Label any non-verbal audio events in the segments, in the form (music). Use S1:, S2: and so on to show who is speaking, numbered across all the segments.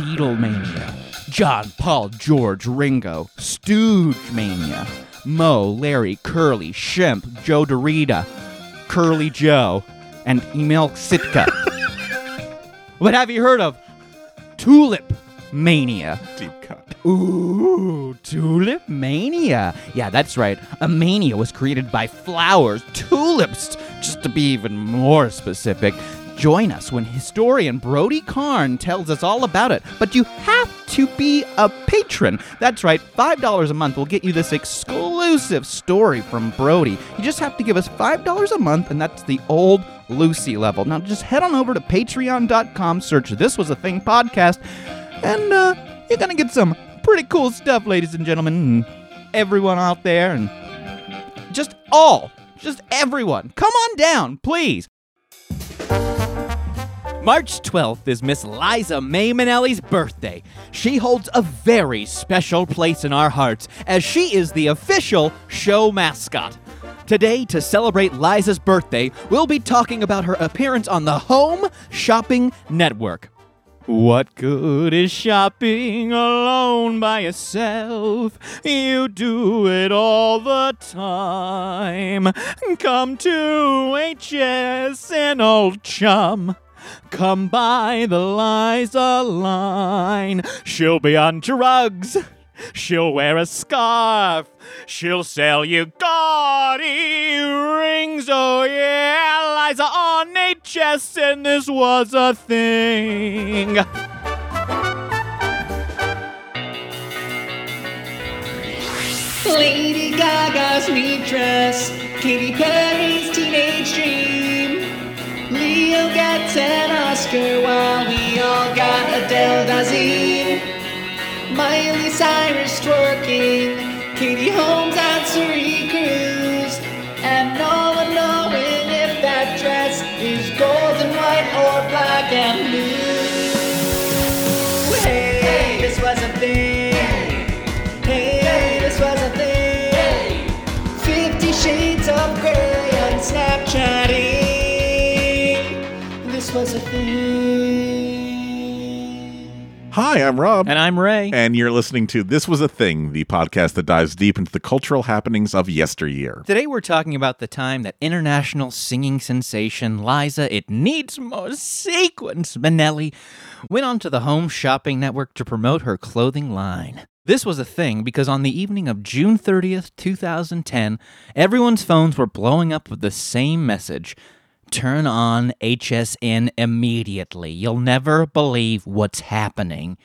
S1: Beatlemania, John, Paul, George, Ringo, Stooge Mania, Moe, Larry, Curly, Shemp, Joe DeRita, Curly Joe, and Emil Sitka. (laughs) what have you heard of Tulip Mania?
S2: Deep cut.
S1: Ooh, Tulip Mania. Yeah, that's right. A mania was created by flowers, tulips, just to be even more specific. Join us when historian Brody Karn tells us all about it. But you have to be a patron. That's right, $5 a month will get you this exclusive story from Brody. You just have to give us $5 a month, and that's the old Lucy level. Now just head on over to patreon.com, search This Was a Thing podcast, and uh, you're going to get some pretty cool stuff, ladies and gentlemen, and everyone out there, and just all, just everyone. Come on down, please. March 12th is Miss Liza May Minnelli's birthday. She holds a very special place in our hearts as she is the official show mascot. Today, to celebrate Liza's birthday, we'll be talking about her appearance on the Home Shopping Network. What good is shopping alone by yourself? You do it all the time. Come to HS and old chum. Come by the Liza line. She'll be on drugs. She'll wear a scarf. She'll sell you gaudy rings. Oh, yeah. Liza on HS, and this was a thing.
S3: Lady Gaga's neat dress, Katy Perry's teenage dream. Leo gets an Oscar while we all got Adele Dazeem. Miley Cyrus twerking, Katie Holmes and Suri Snapchatting. This was a thing.
S2: Hi, I'm Rob.
S1: And I'm Ray.
S2: And you're listening to This Was a Thing, the podcast that dives deep into the cultural happenings of yesteryear.
S1: Today we're talking about the time that international singing sensation Liza It Needs More Sequence Minnelli went onto the Home Shopping Network to promote her clothing line. This was a thing because on the evening of June 30th, 2010, everyone's phones were blowing up with the same message. Turn on HSN immediately. You'll never believe what's happening.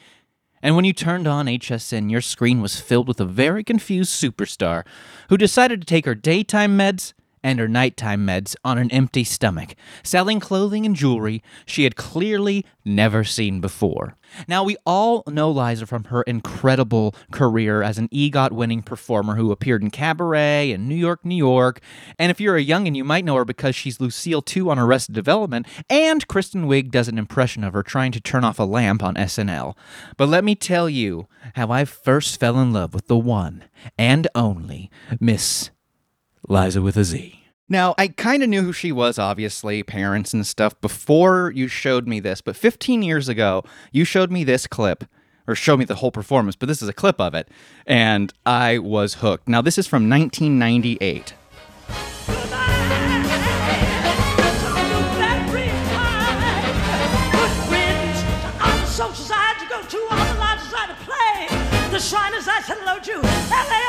S1: And when you turned on HSN, your screen was filled with a very confused superstar who decided to take her daytime meds and her nighttime meds on an empty stomach, selling clothing and jewelry she had clearly never seen before. Now, we all know Liza from her incredible career as an EGOT winning performer who appeared in Cabaret and New York, New York. And if you're a youngin', you might know her because she's Lucille 2 on Arrested Development, and Kristen Wiig does an impression of her trying to turn off a lamp on SNL. But let me tell you how I first fell in love with the one and only Miss Liza with a Z. Now, I kind of knew who she was, obviously, parents and stuff, before you showed me this. But 15 years ago, you showed me this clip, or showed me the whole performance, but this is a clip of it, and I was hooked. Now, this is from 1998.
S4: The Shriners, I said hello to.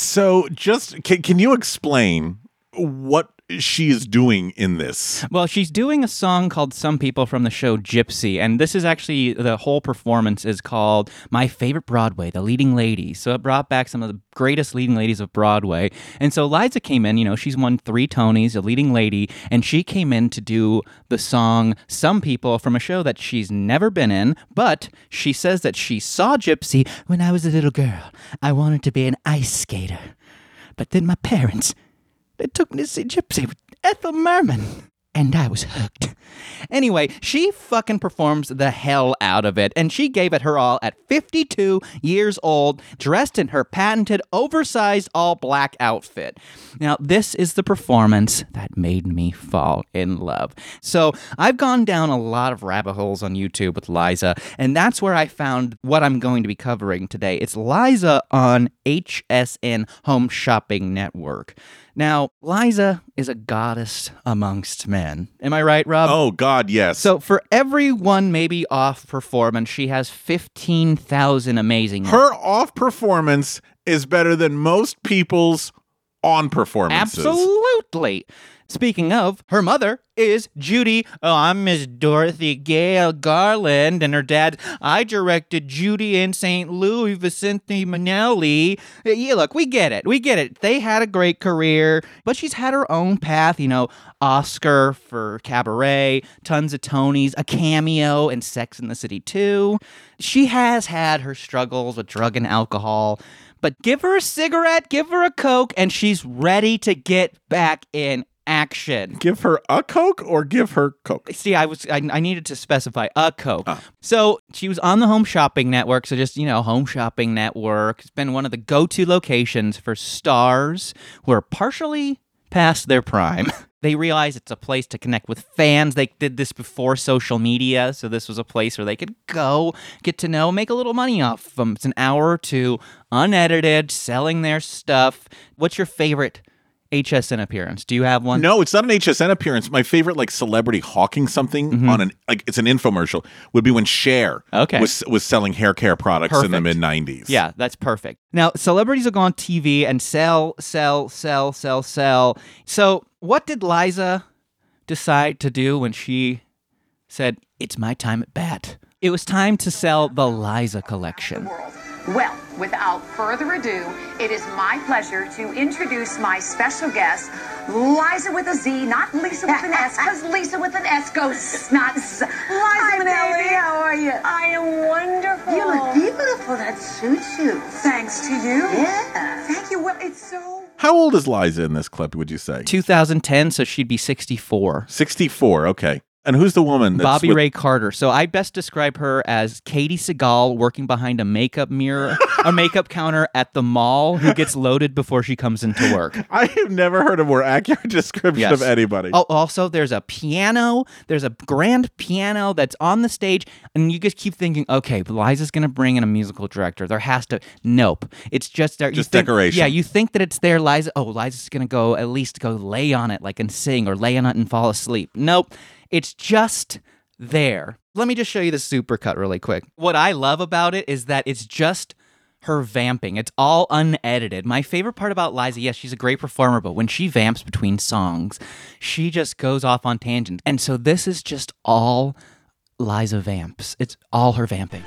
S2: So, just can, can you explain what she is doing in this?
S1: Well, she's doing a song called Some People from the show Gypsy. And this is actually the whole performance is called My Favorite Broadway, The Leading Ladies. So it brought back some of the greatest leading ladies of Broadway. And so Liza came in, you know, she's won three Tonys, a leading lady, and she came in to do the song Some People from a show that she's never been in. But she says that she saw Gypsy when I was a little girl. I wanted to be an ice skater. But then my parents, they took me to see Gypsy with Ethel Merman. And I was hooked. Anyway, she fucking performs the hell out of it, and she gave it her all at 52 years old, dressed in her patented oversized all black outfit. Now, this is the performance that made me fall in love. So, I've gone down a lot of rabbit holes on YouTube with Liza, and that's where I found what I'm going to be covering today. It's Liza on HSN Home Shopping Network. Now, Liza is a goddess amongst men. Am I right, Rob?
S2: Oh God, yes.
S1: So for every one maybe off performance, she has 15,000 amazing
S2: her off performance is better than most people's on performances.
S1: Absolutely. Speaking of, her mother is Judy. Oh, I'm Miss Dorothy Gale Garland, and her dad. I directed Judy in St. Louis, Vicente Minnelli. Yeah, look, we get it. We get it. They had a great career, but she's had her own path. You know, Oscar for Cabaret, tons of Tonys, a cameo in Sex in the City 2. She has had her struggles with drug and alcohol. But give her a cigarette, give her a Coke, and she's ready to get back in action.
S2: Give her a Coke or give her Coke.
S1: See, I was I, I needed to specify a Coke. Ah. So she was on the Home Shopping Network. So just you know, Home Shopping Network. It's been one of the go-to locations for stars who are partially past their prime. (laughs) They realize it's a place to connect with fans. They did this before social media, so this was a place where they could go, get to know, make a little money off them. It's an hour or two, unedited, selling their stuff. What's your favorite HSN appearance? Do you have one?
S2: No, it's not an HSN appearance. My favorite, like celebrity hawking something on an like it's an infomercial would be when Cher
S1: Mm-hmm. Okay.
S2: was was selling hair care products in the mid '90s.
S1: Yeah, that's perfect. Now, celebrities will go on TV and sell, sell, sell, sell, sell. So, what did Liza decide to do when she said, It's my time at bat? It was time to sell the Liza collection.
S5: Well, without further ado, it is my pleasure to introduce my special guest, Liza with a Z, not Lisa with an S, because Lisa with an S goes not Z. Liza
S6: Hi,
S5: Minnelli.
S6: baby. How are you?
S5: I am wonderful.
S6: You look beautiful. That suits you.
S5: Thanks to you.
S6: Yeah.
S5: Thank you. Well, it's so.
S2: How old is Liza in this clip? Would you say
S1: 2010, so she'd be 64.
S2: 64? Okay. And who's the woman? that's
S1: Bobby
S2: with-
S1: Ray Carter. So I best describe her as Katey Sagal working behind a makeup mirror, a (laughs) makeup counter at the mall who gets loaded before she comes into work. (laughs)
S2: I have never heard a more accurate description
S1: Yes.
S2: of anybody.
S1: Oh, also, there's a piano. There's a grand piano that's on the stage, and you just keep thinking, okay, Liza's gonna bring in a musical director. There has to. Nope. It's just there.
S2: Just
S1: think-
S2: decoration.
S1: Yeah, you think that it's there. Liza. Oh, Liza's gonna go at least go lay on it, like and sing, or lay on it and fall asleep. Nope. It's just there. Let me just show you the supercut really quick. What I love about it is that it's just her vamping. It's all unedited. My favorite part about Liza, yes, she's a great performer, but when she vamps between songs, she just goes off on tangents. And so this is just all Liza vamps. It's all her vamping.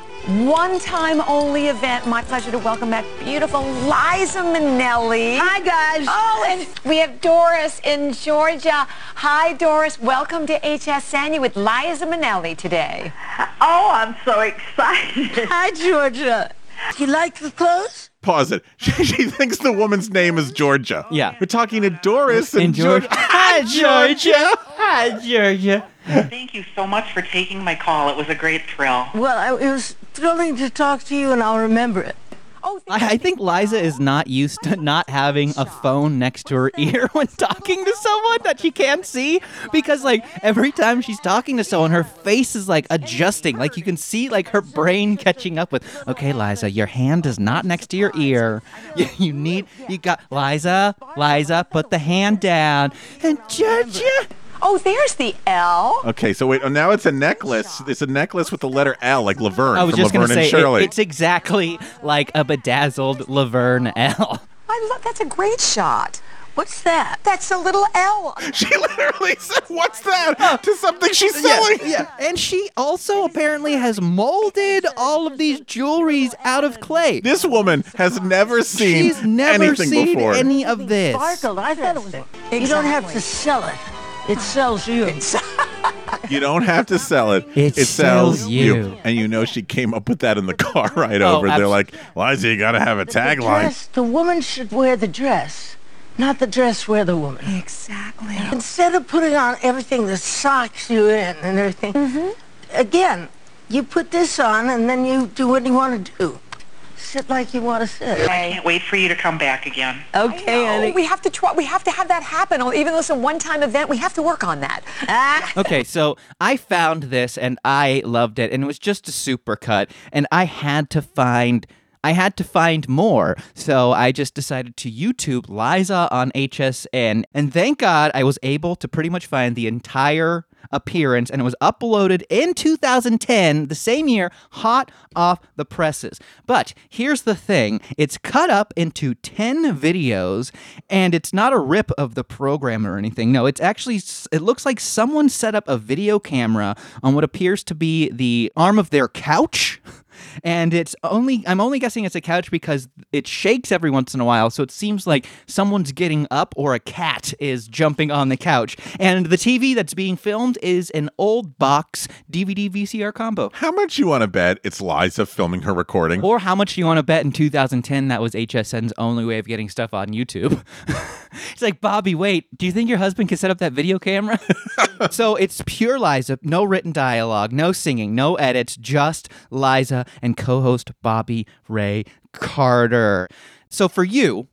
S7: One time only event. My pleasure to welcome back beautiful Liza Minnelli.
S6: Hi, guys.
S7: Oh, and we have Doris in Georgia. Hi, Doris. Welcome to HSN. You with Liza Minnelli today.
S6: Oh, I'm so excited. Hi, Georgia. You like the clothes?
S2: Pause it. (laughs) She, she thinks the woman's name is Georgia.
S1: Yeah.
S2: Oh We're talking to Doris and
S1: In Georgia. (laughs)
S2: Georgia.
S1: Hi, Georgia. Hi, Georgia.
S8: Thank you so much for taking my call. It was a great thrill.
S6: Well, it was thrilling to talk to you, and I'll remember it.
S7: Oh,
S1: I, I think Liza is not used to not having a phone next to her (laughs) ear when talking to someone that she can't see because like every time she's talking to someone her face is like adjusting. Like you can see like her brain catching up with okay Liza your hand is not next to your ear. (laughs) You, you need you got Liza Liza put the hand down and Georgia
S7: oh, there's the L.
S2: Okay, so wait. Oh, now it's a necklace. It's a necklace with the letter L, like Laverne
S1: I was
S2: from
S1: just
S2: Laverne
S1: gonna say
S2: and
S1: it- it's exactly like a bedazzled Laverne L
S7: I love that's a great shot.
S6: What's that?
S7: That's a little L. (laughs)
S2: She literally said, "What's that?" to something she's selling.
S1: Yeah, yeah. And she also apparently has molded all of these jewelries out of clay.
S2: This woman has never seen
S1: She's never
S2: anything
S1: seen
S2: before.
S1: any of this.
S6: Sparkled. I thought it was. You don't have to sell it. It sells you. (laughs)
S2: You don't have to sell it.
S1: It
S2: sells,
S1: sells
S2: you.
S1: you.
S2: And you know she came up with that in the car (laughs) ride
S1: Oh,
S2: over. They're
S1: abs-
S2: like, Liza, you gotta have a tagline.
S6: Dress, the woman should wear the dress, not the dress wear the woman.
S7: Exactly.
S6: Instead of putting on everything that socks you in and everything, mm-hmm. again, you put this on and then you do what you want to do. Sit like you want to sit.
S8: I can't wait for you to come back again.
S6: Okay, honey.
S7: We have to try. We have to have that happen. Even though it's a one-time event, we have to work on that.
S6: Ah, (laughs)
S1: Okay, so I found this and I loved it, and it was just a super cut, and I had to find. I had to find more, so I just decided to YouTube Liza on HSN, and thank God I was able to pretty much find the entire appearance, and it was uploaded in 2010, the same year, hot off the presses. But here's the thing it's cut up into 10 videos, and it's not a rip of the program or anything. No, it's actually, it looks like someone set up a video camera on what appears to be the arm of their couch. (laughs) And it's only, I'm only guessing it's a couch because it shakes every once in a while. So it seems like someone's getting up or a cat is jumping on the couch. And the TV that's being filmed is an old box DVD VCR combo.
S2: How much you want to bet it's Liza filming her recording?
S1: Or how much you want to bet in 2010 that was HSN's only way of getting stuff on YouTube? (laughs) it's like, Bobby, wait, do you think your husband can set up that video camera? (laughs) so it's pure Liza, no written dialogue, no singing, no edits, just Liza and co host Bobby Ray Carter. So for you,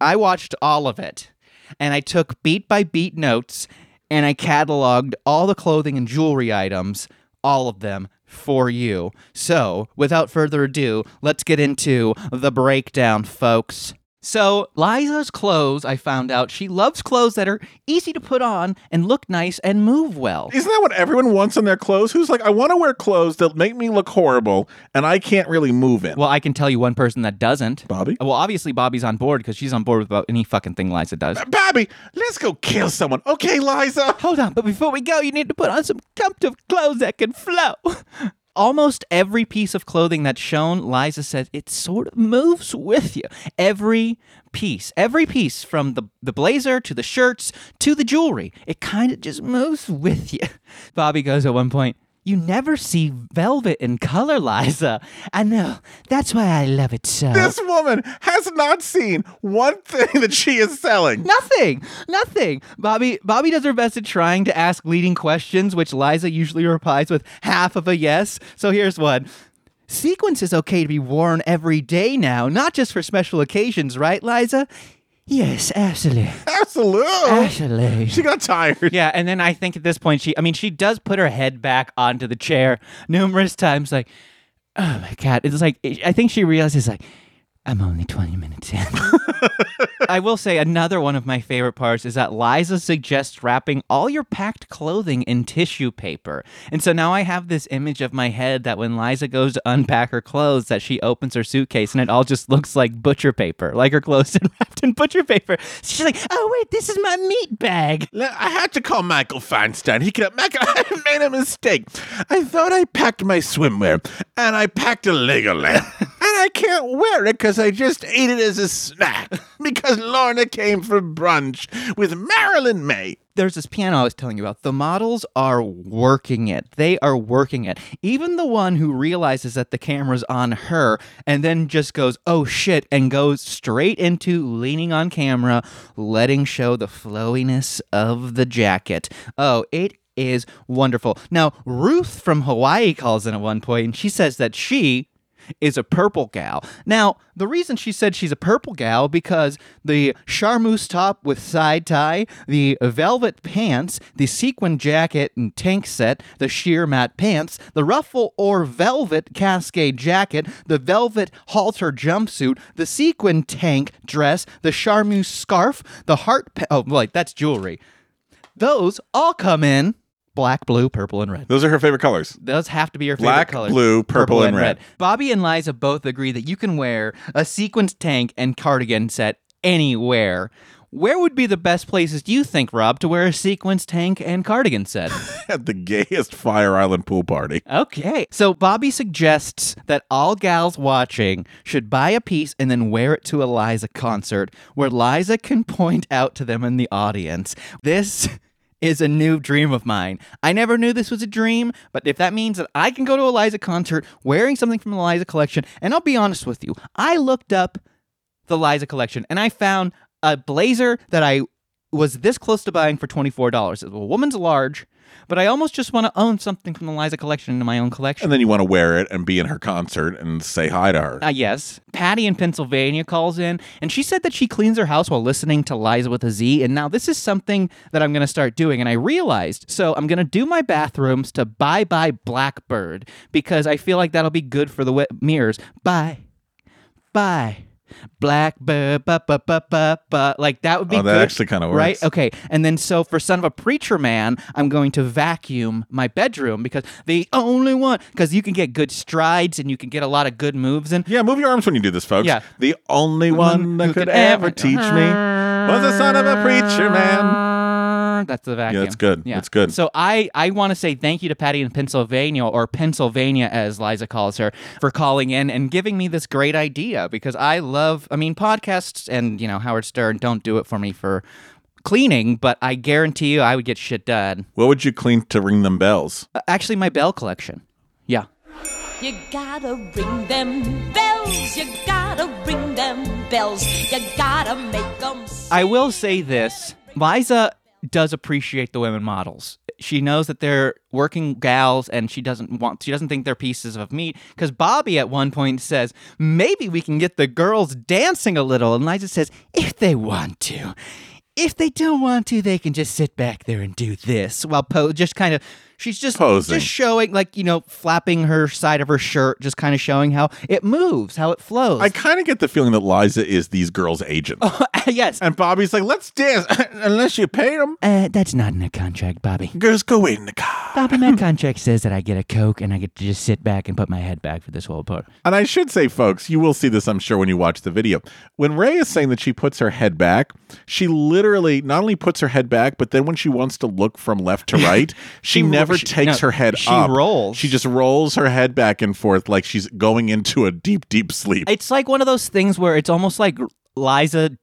S1: I watched all of it and I took beat by beat notes and I cataloged all the clothing and jewelry items, all of them for you. So, without further ado, let's get into the breakdown, folks. So, Liza's clothes, I found out, she loves clothes that are easy to put on and look nice and move well.
S2: Isn't that what everyone wants in their clothes? Who's like, I want to wear clothes that make me look horrible and I can't really move in?
S1: Well, I can tell you one person that doesn't.
S2: Bobby?
S1: Well, obviously, Bobby's on board because she's on board with about any fucking thing Liza does.
S2: Bobby, let's go kill someone. Okay, Liza.
S1: Hold on, but before we go, you need to put on some comfortable clothes that can flow. (laughs) Almost every piece of clothing that's shown, Liza says it sort of moves with you. Every piece, every piece from the, the blazer to the shirts to the jewelry, it kind of just moves (laughs) with you. Bobby goes at one point, You never see velvet in color, Liza. I know. That's why I love it so.
S2: This woman has not seen one thing (laughs) that she is selling.
S1: Nothing. Nothing. Bobby Bobby does her best at trying to ask leading questions, which Liza usually replies with half of a yes. So here's one. Sequence is okay to be worn every day now, not just for special occasions, right, Liza? Yes, absolutely.
S2: Absolutely.
S1: Absolutely.
S2: She got tired.
S1: Yeah, and then I think at this point she I mean she does put her head back onto the chair numerous times like oh my god. It's like I think she realizes like I'm only 20 minutes in. (laughs) I will say another one of my favorite parts is that Liza suggests wrapping all your packed clothing in tissue paper. And so now I have this image of my head that when Liza goes to unpack her clothes that she opens her suitcase and it all just looks like butcher paper, like her clothes (laughs) are wrapped in butcher paper. She's like, "Oh wait, this is my meat bag."
S2: I had to call Michael Feinstein. He could Michael, (laughs) I made a mistake. I thought I packed my swimwear, and I packed a Legoland. I can't wear it because I just ate it as a snack. (laughs) Because Lorna came for brunch with Marilyn Maye.
S1: there's this piano I was telling you about. The models are working it. They are working it. Even the one who realizes that the camera's on her and then just goes, oh shit, and goes straight into leaning on camera, letting show the flowiness of the jacket. Oh, it is wonderful. Now, Ruth from Hawaii calls in at one point and she says that she is a purple gal. Now, the reason she said she's a purple gal because the charmeuse top with side tie, the velvet pants, the sequin jacket and tank set, the sheer matte pants, the ruffle or velvet cascade jacket, the velvet halter jumpsuit, the sequin tank dress, the charmeuse scarf, the heart pa- oh wait, that's jewelry. Those all come in black, blue, purple, and red.
S2: Those are her favorite colors.
S1: Those have to be your favorite
S2: Black,
S1: colors.
S2: blue, purple, and red.
S1: Bobby and Liza both agree that you can wear a sequins tank and cardigan set anywhere where would be the best places do you think, Rob, to wear a sequins tank and cardigan set? (laughs)
S2: At the gayest Fire Island pool party.
S1: Okay. So Bobby suggests that all gals watching should buy a piece and then wear it to a Liza concert where Liza can point out to them in the audience. This is a new dream of mine. I never knew this was a dream, but if that means that I can go to a Liza concert wearing something from the Liza collection, and I'll be honest with you, I looked up the Eliza collection and I found a blazer that I was this close to buying for $24. It's a woman's large, but I almost just want to own something from the Liza collection in my own collection.
S2: And then you want to wear it and be in her concert and say hi to her.
S1: Uh, yes. Patty in Pennsylvania calls in, and she said that she cleans her house while listening to Liza with a Z. And now this is something that I'm going to start doing. And I realized, so I'm going to do my bathrooms to Bye Bye Blackbird because I feel like that'll be good for the mirrors. Bye. Bye. Blackbird, ba ba ba ba ba. Like that would be
S2: Oh, that
S1: good,
S2: actually kinda works.
S1: right? Okay, and then so for son of a preacher man, I'm going to vacuum my bedroom because the only one because you can get good strides and you can get a lot of good moves in.
S2: Yeah, move your arms when you do this, folks.
S1: Yeah.
S2: The only one that
S1: who
S2: could
S1: could
S2: ever
S1: ever-
S2: teach (laughs) me was the son of a preacher man.
S1: That's the vacuum.
S2: Yeah, that's good. Yeah. That's good.
S1: So I, I want to say thank you to Patty in Pennsylvania, or Pennsylvania as Liza calls her, for calling in and giving me this great idea because I love, I mean, podcasts and, you know, Howard Stern don't do it for me for cleaning, but I guarantee you I would get shit done.
S2: What would you clean to ring them bells?
S1: Uh, Actually, my bell collection. Yeah.
S4: You gotta ring them bells. You gotta ring them bells. You gotta make them.
S1: I will say this Liza does appreciate the women models. She knows that they're working gals and she doesn't want she doesn't think they're pieces of meat cuz Bobby at one point says, "Maybe we can get the girls dancing a little." And Liza says, "If they want to. If they don't want to, they can just sit back there and do this." While Poe just kind of she's just
S2: Posing.
S1: just showing like, you know, flapping her side of her shirt, just kind of showing how it moves, how it flows.
S2: I kind of get the feeling that Liza is these girls' agent. (laughs)
S1: yes.
S2: And Bobby's like, let's dance (laughs) unless you pay them.
S1: Uh, that's not in the contract, Bobby.
S2: Girls, go wait in the car.
S1: Bobby, my (laughs) contract says that I get a Coke and I get to just sit back and put my head back for this whole part.
S2: And I should say, folks, you will see this, I'm sure, when you watch the video. When Ray is saying that she puts her head back, she literally not only puts her head back, but then when she wants to look from left to right, she,
S1: She ro-
S2: never
S1: she-
S2: takes
S1: no,
S2: her head
S1: she
S2: up.
S1: rolls.
S2: She just rolls her head back and forth like she's going into a deep, deep sleep.
S1: It's like one of those things where it's almost like Liza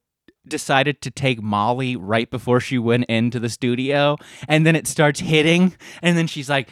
S1: decided to take Molly right before she went into the studio and then it starts hitting and then she's like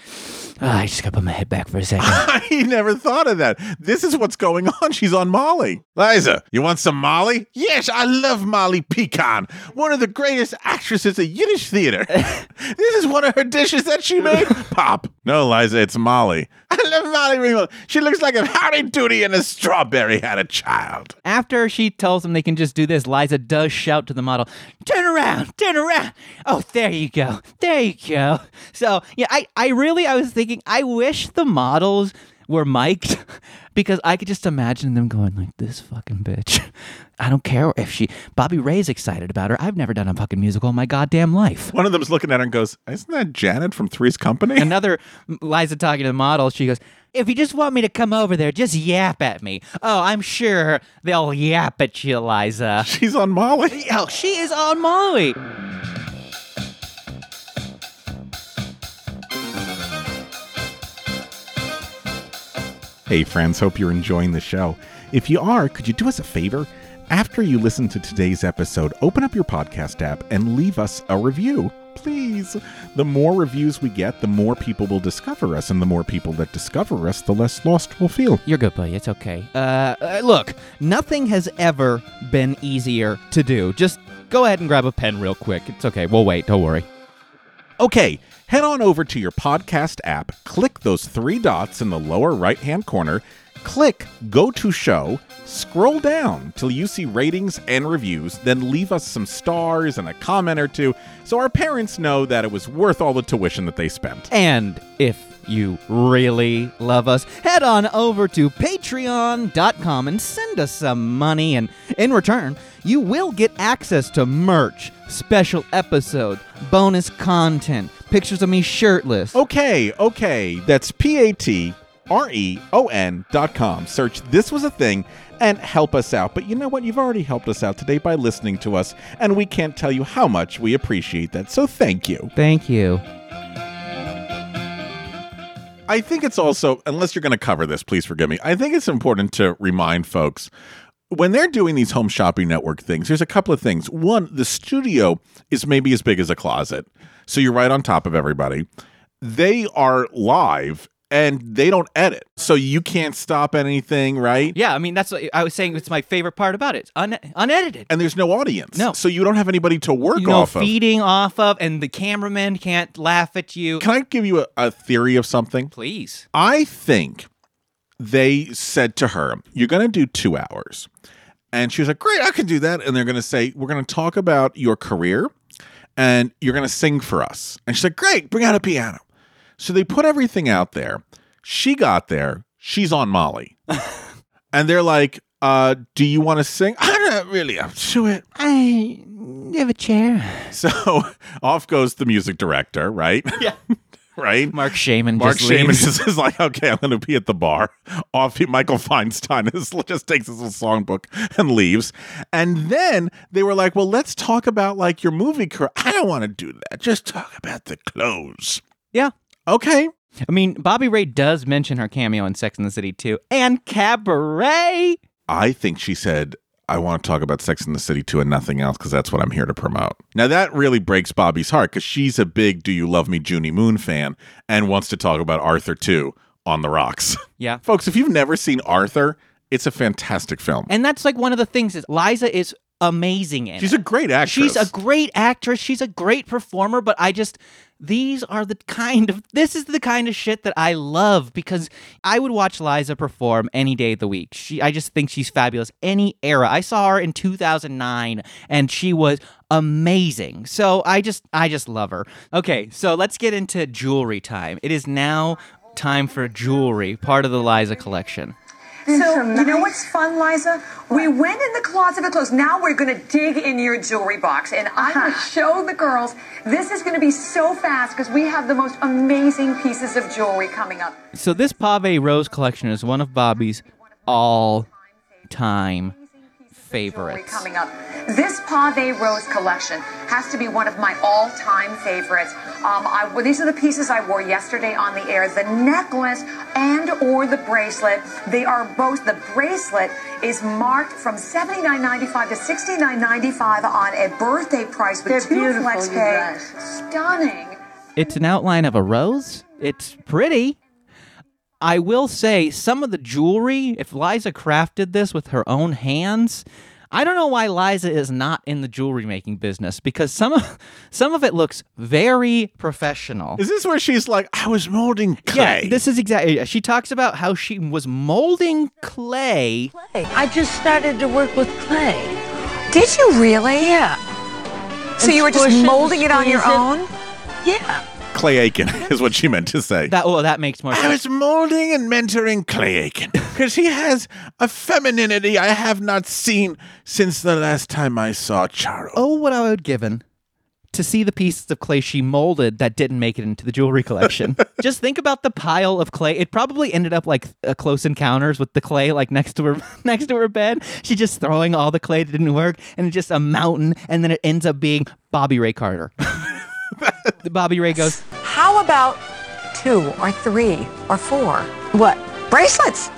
S1: "Ah, I just gotta put my head back for a second. (laughs)
S2: I never thought of that. This is what's going on. She's on Molly. Liza, you want some Molly? Yes, I love Molly Picon, one of the greatest actresses at Yiddish theater. (laughs) this is one of her dishes that she made. (laughs) Pop. No, Liza, it's Molly. I love Molly Ringwald. She looks like if Howdy Doody and a strawberry had a child.
S1: After she tells them they can just do this, Liza does shout to the model, "Turn around, turn around!" Oh, there you go, there you go. So yeah, I, I really, I was thinking, I wish the models were mic'd (laughs) because I could just imagine them going like, "This fucking bitch." (laughs) I don't care if she, Bobby Ray's excited about her. I've never done a fucking musical in my goddamn life.
S2: One of them's looking at her and goes, Isn't that Janet from Three's Company? (laughs)
S1: Another Liza talking to the model, she goes, If you just want me to come over there, just yap at me. Oh, I'm sure they'll yap at you, Liza. (laughs)
S2: She's on Molly. (laughs)
S1: Oh, she is on Molly.
S2: Hey, friends, hope you're enjoying the show. If you are, could you do us a favor? After you listen to today's episode, open up your podcast app and leave us a review. Please. The more reviews we get, the more people will discover us, and the more people that discover us, the less lost we'll feel.
S1: You're good, buddy. It's okay. Uh, uh, look, nothing has ever been easier to do. Just go ahead and grab a pen real quick. It's okay. We'll wait. Don't worry.
S2: Okay, head on over to your podcast app, click those three dots in the lower right hand corner, click Go to Show, scroll down till you see ratings and reviews, then leave us some stars and a comment or two so our parents know that it was worth all the tuition that they spent.
S1: And if you really love us, head on over to patreon.com and send us some money. And in return, you will get access to merch, special episode, bonus content, pictures of me shirtless.
S2: Okay, okay, that's P A T R E O N dot com. Search This Was a Thing and help us out. But you know what? You've already helped us out today by listening to us, and we can't tell you how much we appreciate that. So thank you.
S1: Thank you.
S2: I think it's also, unless you're going to cover this, please forgive me. I think it's important to remind folks when they're doing these home shopping network things, there's a couple of things. One, the studio is maybe as big as a closet. So you're right on top of everybody. They are live and they don't edit. So you can't stop anything, right?
S1: Yeah, I mean that's what I was saying. It's my favorite part about it. Un- unedited.
S2: And there's no audience.
S1: No.
S2: So you don't have anybody to work
S1: You know,
S2: off of.
S1: feeding off of, and the cameraman can't laugh at you.
S2: Can I give you a, a theory of something?
S1: Please.
S2: I think they said to her, You're going to do two hours. And she was like, Great, I can do that. And they're going to say, We're going to talk about your career and you're going to sing for us. And she's like, Great, bring out a piano. So they put everything out there. She got there. She's on Molly. (laughs) and they're like, uh, do you want to sing? (laughs) I'm not really up to it.
S1: I have a chair.
S2: So (laughs) off goes the music director, right?
S1: Yeah.
S2: right?
S1: Marc Shaiman.
S2: Mark
S1: just Shaiman
S2: is like, okay, I'm going to be at the bar. Off he, Michael Feinstein is, just takes his little songbook and leaves. And then they were like, well, let's talk about like your movie career. I don't want to do that. Just talk about the clothes.
S1: Yeah.
S2: Okay.
S1: I mean, Bobby Ray does mention her cameo in Sex in the City 2, and Cabaret.
S2: I think she said, I want to talk about Sex in the City 2 and nothing else because that's what I'm here to promote. Now, that really breaks Bobby's heart because she's a big Do You Love Me, Junie Moon fan and wants to talk about Arthur II on the rocks. (laughs)
S1: Yeah.
S2: Folks, if you've never seen Arthur, it's a fantastic film.
S1: And that's like one of the things is Liza is amazing in.
S2: She's
S1: it.
S2: a great actress.
S1: She's a great actress. She's a great performer, but I just these are the kind of this is the kind of shit that I love because I would watch Liza perform any day of the week. She I just think she's fabulous. Any era. I saw her in 2009 and she was amazing. So I just I just love her. Okay, so let's get into jewelry time. It is now time for jewelry, part of the Liza collection.
S5: So, you know what's fun, Liza? We went in the closet of clothes. Now we're going to dig in your jewelry box, and I'm going to show the girls. This is going to be so fast because we have the most amazing pieces of jewelry coming up.
S1: So this Pave Rose collection is one of Bobby's all-time
S5: Jewelry
S1: favorites.
S5: coming up. This Pave Rose collection has to be one of my all-time favorites. Um, I, well, these are the pieces I wore yesterday on the air. The necklace and or the bracelet. They are both. The bracelet is marked from $79.95 to $69.95 on a birthday price with
S6: They're
S5: two flex pay. Stunning.
S1: It's an outline of a rose. It's pretty. I will say some of the jewelry, if Liza crafted this with her own hands, I don't know why Liza is not in the jewelry making business because some of (laughs) some of it looks very professional.
S2: Is this where she's like, I was molding clay?
S1: Yeah, this is exactly. She talks about how she was molding clay.
S6: I just started to work with clay.
S7: Did you really?
S6: Yeah.
S7: So
S6: And
S7: you were just
S6: squish it and
S7: molding it on your
S6: it.
S7: own?
S6: Yeah.
S2: Clay Aiken (laughs) is what she meant to say.
S1: That well, that makes more
S2: I
S1: sense.
S2: was molding and mentoring Clay Aiken (laughs) because he has a femininity I have not seen since the last time I saw Charo.
S1: Oh, what I would given to see the pieces of clay she molded that didn't make it into the jewelry collection. (laughs) Just think about the pile of clay. It probably ended up like a close encounters with the clay, like next to her next to her bed. She's just throwing all the clay that didn't work, and it's just a mountain, and then it ends up being Bobby Ray Carter. the Bobby Ray goes,
S7: How about two or three or four? What? Bracelets.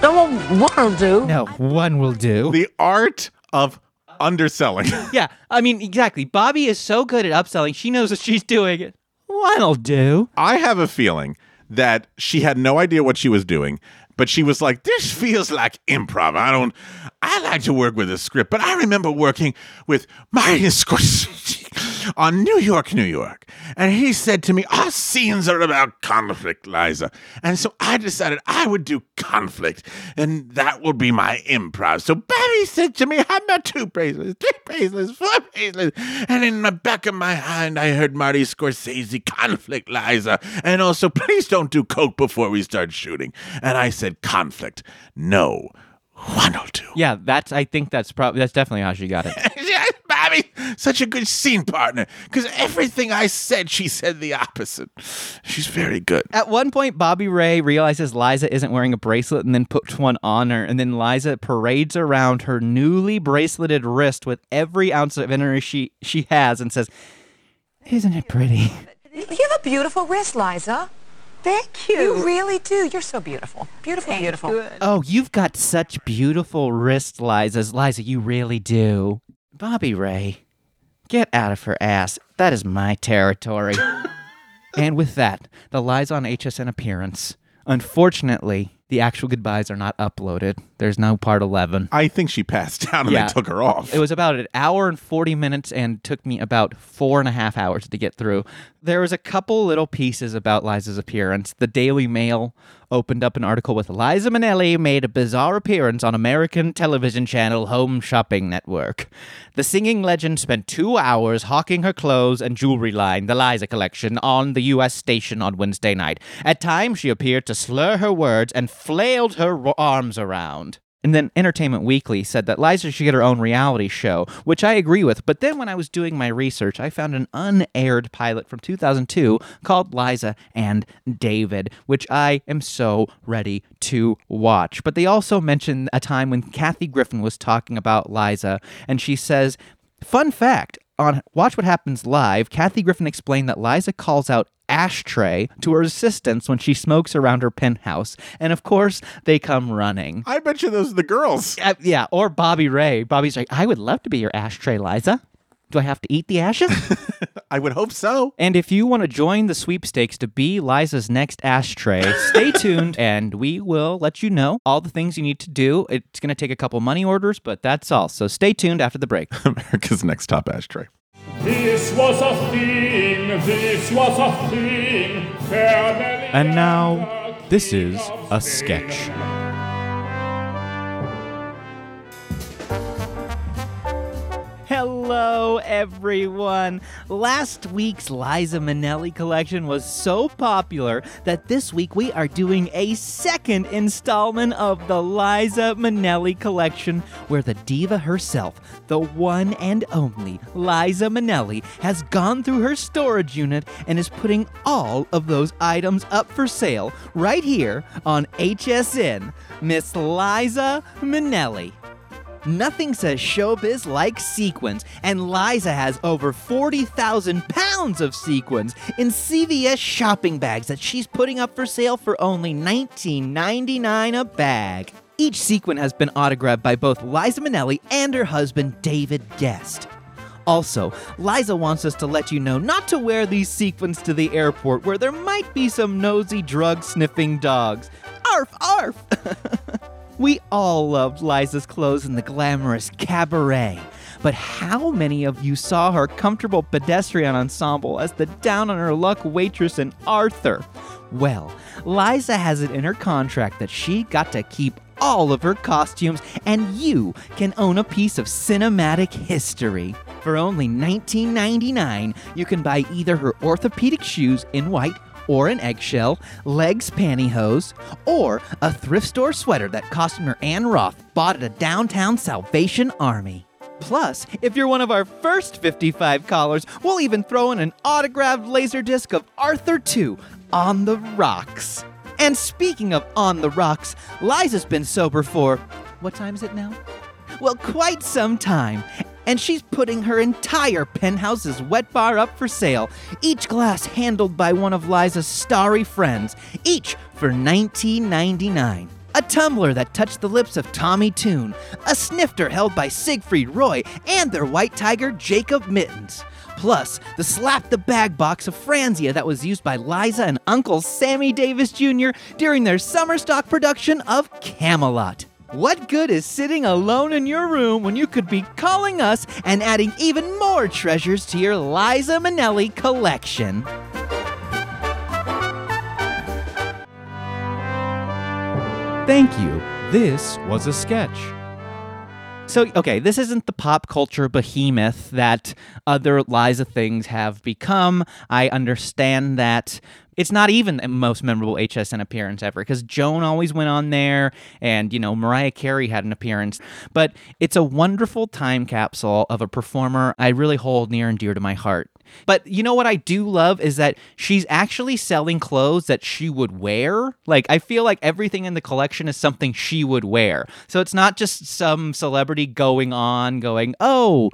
S6: No, one'll do.
S1: "No, one will do."
S2: The art of underselling. (laughs)
S1: yeah, I mean exactly. Bobby is so good at upselling. She knows what she's doing. One'll do.
S2: I have a feeling that she had no idea what she was doing, but she was like, "This feels like improv." I don't. I like to work with a script, but I remember working with Martin (laughs) Scorsese on New York, New York, and he said to me, "Our scenes are about conflict, Liza," and so I decided I would do conflict, and that will be my improv. So Barry said to me, "How about two bracelets, three bracelets, four bracelets?" And in the back of my mind, I heard Marty Scorsese, conflict, Liza, and also, please don't do coke before we start shooting. And I said, conflict, no, one will do.
S1: Yeah, that's. I think that's probably that's definitely how she got it. (laughs)
S2: Yes, Bobby such a good scene partner. Because everything I said, she said the opposite. She's very good.
S1: At one point, Bobby Ray realizes Liza isn't wearing a bracelet and then puts one on her. And then Liza parades around her newly braceleted wrist with every ounce of energy she, she has and says, Isn't it pretty?
S7: You have a beautiful wrist, Liza.
S6: Thank you.
S7: You really do. You're so beautiful. Beautiful,
S6: Thank
S7: beautiful.
S6: you.
S1: Oh, you've got such beautiful wrists, Liza. Liza, you really do. Bobby Ray, get out of her ass. That is my territory. (laughs) and with that, the Liza on HSN appearance. Unfortunately, the actual goodbyes are not uploaded. There's no part 11.
S2: I think she passed out and
S1: Yeah.
S2: they took her off.
S1: It was about an hour and 40 minutes and took me about four and a half hours to get through. There was a couple little pieces about Liza's appearance. The Daily Mail opened up an article with Liza Minnelli made a bizarre appearance on American television channel Home Shopping Network. The singing legend spent two hours hawking her clothes and jewelry line, the Liza collection, on the U.S. station on Wednesday night. At times, she appeared to slur her words and flailed her arms around. And then Entertainment Weekly said that Liza should get her own reality show, which I agree with. But then when I was doing my research, I found an unaired pilot from 2002 called Liza and David, which I am so ready to watch. But they also mentioned a time when Kathy Griffin was talking about Liza, and she says, Fun fact on Watch What Happens Live, Kathy Griffin explained that Liza calls out ashtray to her assistants when she smokes around her penthouse. And of course, they come running.
S2: I bet you those are the girls. (laughs)
S1: Uh, yeah, or Bobby Ray. Bobby's like, I would love to be your ashtray, Liza. Do I have to eat the ashes? (laughs)
S2: I would hope so.
S1: and if you want to join the sweepstakes to be Liza's next ashtray, stay (laughs) tuned and we will let you know all the things you need to do. It's going to take a couple money orders, but that's all. So stay tuned after the break.
S2: America's next top ashtray.
S9: This was a thing, this was a thing.
S1: And now, this is a sketch. Hello, everyone. Last week's Liza Minnelli collection was so popular that this week we are doing a second installment of the Liza Minnelli collection, where the diva herself, the one and only Liza Minnelli, has gone through her storage unit and is putting all of those items up for sale right here on HSN. Miss Liza Minnelli. Nothing says showbiz like sequins, and Liza has over 40,000 pounds of sequins in CVS shopping bags that she's putting up for sale for only $19.99 a bag. Each sequin has been autographed by both Liza Minnelli and her husband, David Gest. Also, Liza wants us to let you know not to wear these sequins to the airport where there might be some nosy drug sniffing dogs. Arf, arf! (laughs) We all loved Liza's clothes in the glamorous cabaret. But how many of you saw her comfortable pedestrian ensemble as the down on her luck waitress in Arthur? Well, Liza has it in her contract that she got to keep all of her costumes, and you can own a piece of cinematic history. For only $19.99, you can buy either her orthopedic shoes in white or an eggshell, legs pantyhose, or a thrift store sweater that costumer Ann Roth bought at a downtown Salvation Army. Plus, if you're one of our first 55 callers, we'll even throw in an autographed laserdisc of Arthur II on the rocks. And speaking of on the rocks, Liza's been sober for what time is it now? Well, quite some time. And she's putting her entire penthouse's wet bar up for sale, each glass handled by one of Liza's starry friends, each for $19.99. A tumbler that touched the lips of Tommy Tune, a snifter held by Siegfried Roy and their white tiger Jacob Mittens. Plus, the slap the bag box of Franzia that was used by Liza and Uncle Sammy Davis Jr. during their summer stock production of Camelot. What good is sitting alone in your room when you could be calling us and adding even more treasures to your Liza Minnelli collection? Thank you. This was a sketch. So, okay, this isn't the pop culture behemoth that other Liza things have become. I understand that it's not even the most memorable HSN appearance ever because Joan always went on there and, you know, Mariah Carey had an appearance. But it's a wonderful time capsule of a performer I really hold near and dear to my heart. But you know what I do love is that she's actually selling clothes that she would wear. Like, I feel like everything in the collection is something she would wear. So it's not just some celebrity going on, going, oh,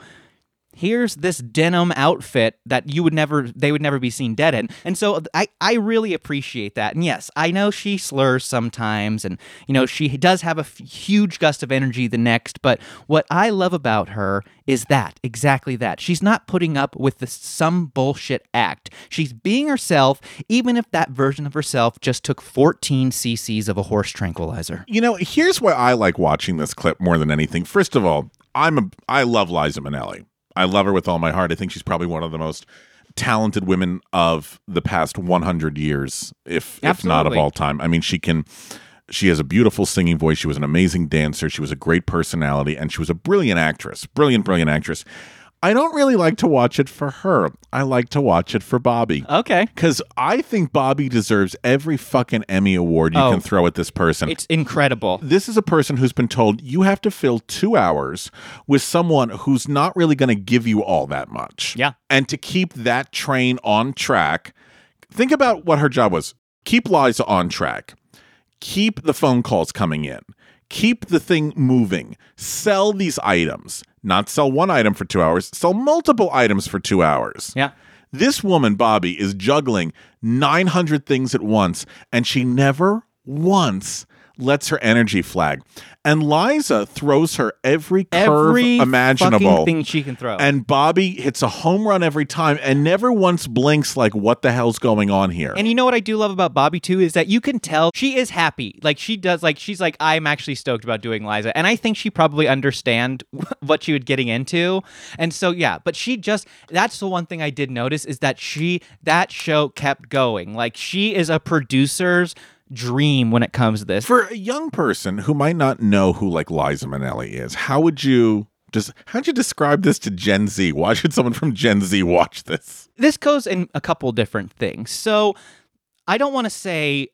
S1: here's this denim outfit that you would never they would never be seen dead in. And so i i really appreciate that. And yes i know she slurs sometimes and you know she does have a f- huge gust of energy the next but what i love about her is that exactly that. She's not putting up with the, some bullshit act. She's being herself even if that version of herself just took 14 cc's of a horse tranquilizer.
S2: You know, here's why I like watching this clip more than anything. First of all, I'm a I love Liza Minnelli. I love her with all my heart. I think she's probably one of the most talented women of the past 100 years, if if not of all time. I mean, she can. She has a beautiful singing voice. She was an amazing dancer. She was a great personality, and she was a brilliant actress. Brilliant, brilliant actress. I don't really like to watch it for her. I like to watch it for Bobby.
S1: okay
S2: Because I think Bobby deserves every fucking Emmy award you
S1: Oh.
S2: can throw at this person
S1: it's incredible
S2: this is a person who's been told you have to fill two hours with someone who's not really going to give you all that much.
S1: Yeah.
S2: And to keep that train on track, think about what her job was keep Liza on track, keep the phone calls coming in, keep the thing moving, sell these items, not sell one item for two hours, sell multiple items for two hours.
S1: yeah.
S2: This woman, Bobby, is juggling 900 things at once, and she never once lets her energy flag. And Liza throws her every curve
S1: every
S2: imaginable.
S1: thing she can throw
S2: and Bobby hits a home run every time and never once blinks like, what the hell's going on here?
S1: And you know what I do love about Bobby too is that you can tell she is happy. Like she does like she's like I'm actually stoked about doing Liza. And I think she probably understand (laughs) what she was getting into. And so yeah, but she just that's the one thing I did notice is that she that show kept going. Like she is a producer's dream when it comes to this.
S2: For a young person who might not know who like Liza Minnelli is, how would you just how'd you describe this to Gen Z? Why should someone from Gen Z watch this?
S1: this goes in a couple different things. So I don't want to say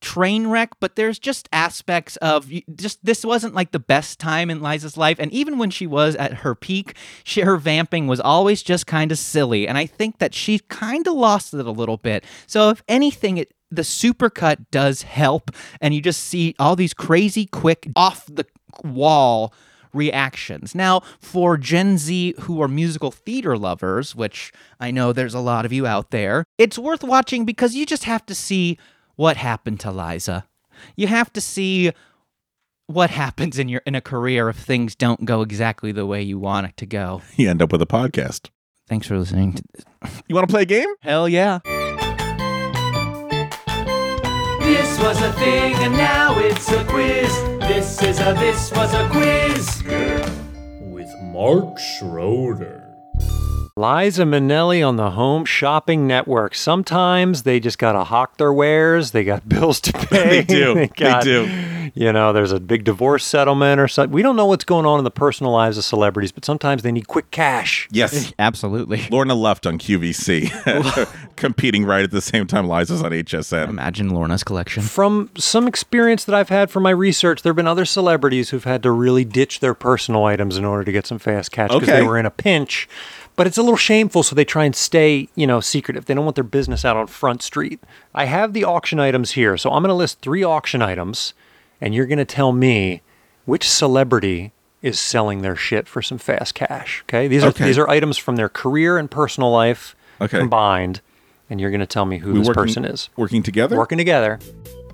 S1: train wreck, but there's just aspects of just this wasn't like the best time in Liza's life. And even when she was at her peak, she, her vamping was always just kind of silly. And I think that she kind of lost it a little bit. So if anything, it the supercut does help, and you just see all these crazy, quick, off the wall reactions. Now, for Gen Z who are musical theater lovers, which I know there's a lot of you out there, it's worth watching because you just have to see what happened to Liza. You have to see what happens in your in a career if things don't go exactly the way you want it to go.
S2: You end up with a podcast.
S1: Thanks for listening to this.
S2: You want to play a game?
S1: Hell yeah.
S3: This was a thing and now it's a quiz. This is a this was a quiz.
S9: With Mark Schroeder.
S10: Liza Minnelli on the Home Shopping Network. Sometimes they just got to hawk their wares. They got (laughs) bills to (laughs) pay. (laughs)
S2: They do. They
S10: got-
S2: do.
S10: You know, there's a big divorce settlement or something. We don't know what's going on in the personal lives of celebrities, but sometimes they need quick cash.
S2: Yes.
S1: Absolutely.
S2: Lorna Luft on QVC, competing right at the same time Liza's on HSN.
S1: Imagine Lorna's collection.
S10: From some experience that I've had from my research, there have been other celebrities who've had to really ditch their personal items in order to get some fast cash because
S2: Okay.
S10: they were in a pinch. But it's a little shameful, so they try and stay, you know, secretive. They don't want their business out on Front Street. I have the auction items here, so I'm going to list three auction items, and you're going to tell me which celebrity is selling their shit for some fast cash. Okay, these are
S2: Okay.
S10: these are items from their career and personal life
S2: Okay.
S10: combined, and you're going to tell me who
S2: We
S10: this
S2: working-
S10: person is
S2: Working together?
S10: working together.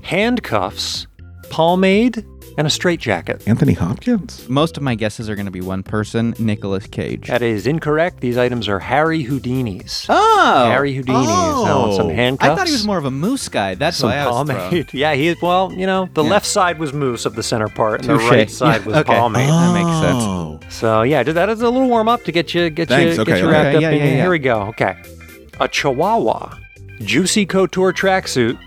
S10: Handcuffs, pomade, and a straitjacket.
S2: Anthony Hopkins?
S1: Most of my guesses are going to be one person, Nicolas Cage.
S10: That is incorrect. These items are Harry Houdini's.
S1: Oh,
S10: Harry Houdini's. Now, some
S2: Oh.
S10: handcuffs.
S1: I thought he was more of a mousse guy. That's
S10: some
S1: why I was
S10: pomade. (laughs) Yeah, he is. Well, you know, the left side was mousse of the center part, and
S1: Touche.
S10: the right side
S1: Yeah,
S10: was
S1: okay.
S10: pomade.
S1: That makes sense.
S2: Oh.
S10: So yeah, that is a little warm up to get you get
S2: Thanks.
S10: you
S2: Okay,
S10: get you wrapped
S1: Okay,
S10: up.
S1: yeah,
S10: in
S1: yeah, yeah.
S10: Here we go. Okay, a Chihuahua, juicy couture tracksuit,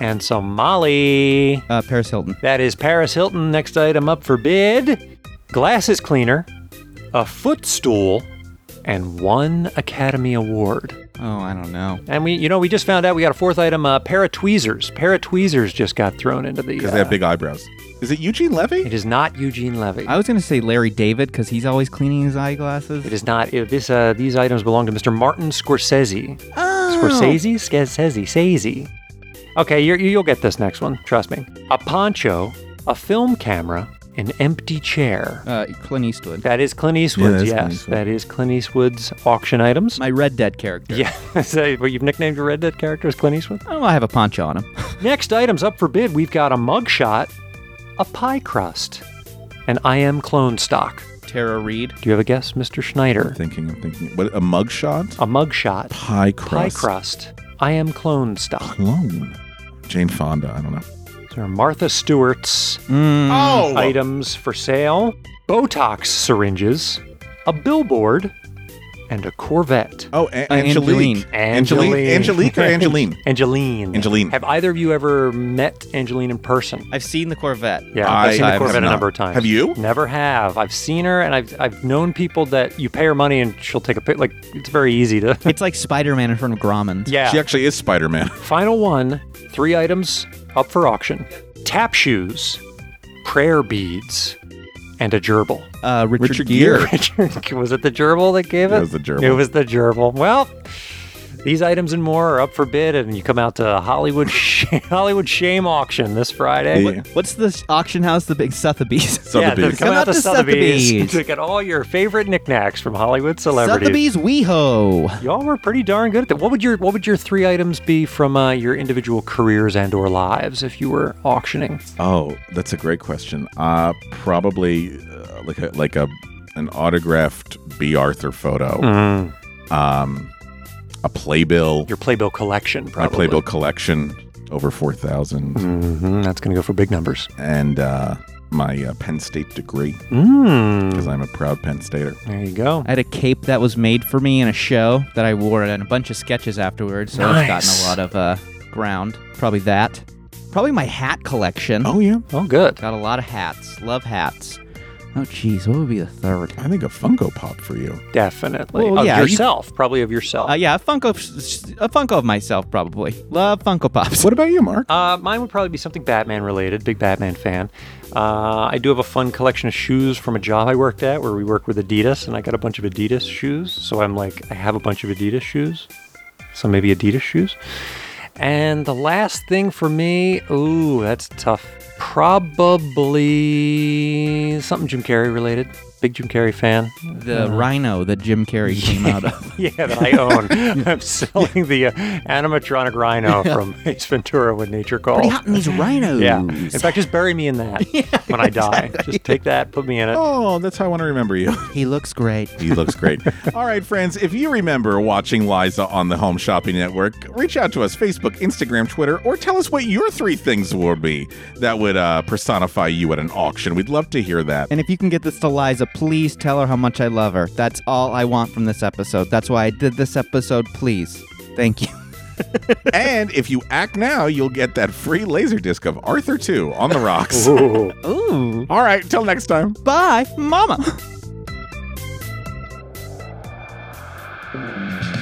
S10: and some Molly.
S1: Uh, Paris Hilton.
S10: That is Paris Hilton. Next item up for bid glasses cleaner, a footstool, and one Academy Award.
S1: Oh, I don't know.
S10: And we, you know, we just found out we got a fourth item. Uh, pair of tweezers. Pair of tweezers just got thrown into the.
S2: Because
S10: Uh,
S2: they have big eyebrows. Is it Eugene Levy?
S10: it is not Eugene Levy.
S1: I was going to say Larry David because he's always cleaning his eyeglasses.
S10: It is not. It, this uh, these items belong to Mr. Martin Scorsese.
S1: Oh.
S10: Scorsese, Scorsese, Scorsese. Okay, you're, you'll get this next one. Trust me. A poncho, a film camera, an empty chair.
S1: Uh, Clint Eastwood.
S10: That is Clint Eastwood's.
S2: that is
S10: yes,
S2: Clint Eastwood.
S10: that is Clint Eastwood's auction items.
S1: My Red Dead character.
S10: Yeah, (laughs) so what you've nicknamed your Red Dead character as Clint Eastwood.
S1: Oh, I have a poncho on him. (laughs)
S10: Next items up for bid. We've got a mugshot, a pie crust, an ImClone stock.
S1: Tara Reid.
S10: Do you have a guess, Mr. Schneider?
S2: I'm thinking, I'm thinking. What, a mugshot?
S10: A mugshot,
S2: Pie crust.
S10: pie
S2: crust.
S10: crust, ImClone stock.
S2: Clone. Jane Fonda, I don't know.
S10: There are Martha Stewart's mm.
S2: Oh!
S10: items for sale, Botox syringes, a billboard, and a Corvette.
S2: Oh, a-
S1: Uh,
S2: Angelique.
S10: Angelyne.
S2: Angelique or Angelyne? (laughs)
S10: Angelyne.
S2: Angelyne.
S10: Have either of you ever met Angelyne in person?
S1: I've seen the Corvette.
S10: Yeah,
S2: I
S10: I've seen the
S2: have
S10: Corvette a
S2: not.
S10: number of times.
S2: Have you?
S10: Never have. I've seen her, and I've I've known people that you pay her money and she'll take a pic. Like it's very easy to. (laughs)
S1: It's like Spider Man in front of Grauman's.
S10: yeah.
S2: She actually is Spider Man. (laughs)
S10: Final one. Three items up for auction: tap shoes, prayer beads, and a gerbil.
S1: Uh, Richard,
S2: Richard
S1: Gere.
S2: Gere. (laughs)
S10: was it the gerbil that gave it?
S2: It was the gerbil.
S10: It was the gerbil. Well, these items and more are up for bid, and you come out to Hollywood (laughs) Sh- Hollywood Shame Auction this Friday.
S2: Yeah.
S1: What's the auction house? The big Sotheby's. (laughs)
S10: Yeah,
S2: Sotheby's.
S10: come,
S1: Come
S10: out
S1: out
S10: to
S1: to
S10: Sotheby's
S1: Sotheby's.
S10: to get all your favorite knickknacks from Hollywood celebrities.
S1: Sotheby's WeHo.
S10: Y'all were pretty darn good at that. What would your What would your three items be from uh, your individual careers and or lives if you were auctioning?
S2: Oh, that's a great question. Uh, probably uh, like a, like a an autographed Bea Arthur photo. Um, a playbill.
S10: Your playbill collection,
S2: my playbill collection over four
S10: hmm That's going to go for big numbers.
S2: and uh, my uh, Penn State degree
S10: Mm.
S2: because I'm a proud Penn Stater.
S10: There you go.
S1: I had a cape that was made for me in a show that I wore and a bunch of sketches afterwards, so it's gotten a lot of uh, ground. Probably that. Probably my hat collection.
S2: Oh yeah,
S10: Oh, good.
S1: Got a lot of hats. Love hats. Oh, jeez, what would be the third?
S2: I think a Funko Pop for you.
S10: Definitely.
S1: Well,
S10: of
S1: yeah, you-
S10: yourself. Probably of yourself.
S1: Uh, yeah, a Funko, a Funko of myself, probably. Love Funko Pops.
S2: What about you, Mark?
S10: Uh, mine would probably be something Batman related. Big Batman fan. Uh, I do have a fun collection of shoes from a job I worked at where we worked with Adidas, and I got a bunch of Adidas shoes. So I'm like, I have a bunch of Adidas shoes. So maybe Adidas shoes. And the last thing for me, ooh, that's tough. Probably something Jim Carrey related. Big Jim Carrey fan.
S1: The rhino that Jim Carrey (laughs) came out of. (laughs)
S10: Yeah, that I own. (laughs) I'm selling the uh, animatronic rhino from Ace Ventura when nature calls.
S1: Pretty hot in these rhinos.
S10: Yeah. In fact, just bury me in that when I die. Just take that, put me in it.
S2: Oh, that's how I want to remember you.
S1: He looks great.
S2: He looks great. All right, friends, if you remember watching Liza on the Home Shopping Network, reach out to us Facebook, Instagram, Twitter, or tell us what your three things would be that would uh, personify you at an auction. We'd love to hear that.
S1: And if you can get this to Liza, please tell her how much I love her. That's all I want from this episode. That's why I did this episode, please. Thank you. (laughs)
S2: and if you act now, you'll get that free laser disc of Arthur 2 on the rocks.
S10: Ooh.
S1: Ooh.
S2: All right, till next time.
S1: Bye, Mama. (laughs)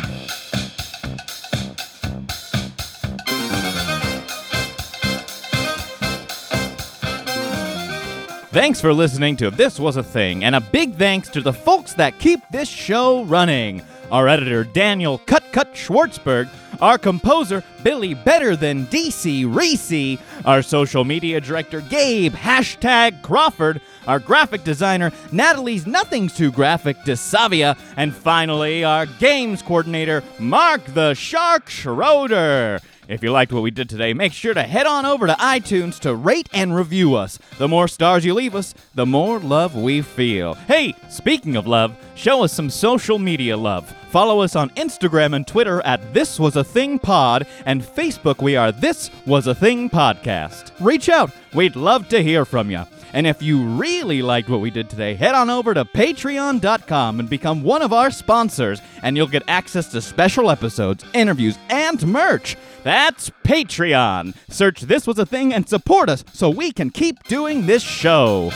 S1: Thanks for listening to This Was a Thing, and a big thanks to the folks that keep this show running. Our editor, Daniel Cut Cut Schwartzberg, our composer, Billy Better Than DC Reese, our social media director, Gabe Hashtag Crawford, our graphic designer, Natalie's Nothing's Too Graphic DeSavia, and finally, our games coordinator, Mark the Shark Schroeder. If you liked what we did today, make sure to head on over to iTunes to rate and review us. The more stars you leave us, the more love we feel. Hey, speaking of love, show us some social media love. Follow us on Instagram and Twitter at This Was a Thing Pod, and Facebook we are This Was a Thing Podcast. Reach out, we'd love to hear from you. And if you really liked what we did today, head on over to patreon.com and become one of our sponsors, and you'll get access to special episodes, interviews, and merch. That's Patreon. Search This Was a Thing and support us so we can keep doing this show.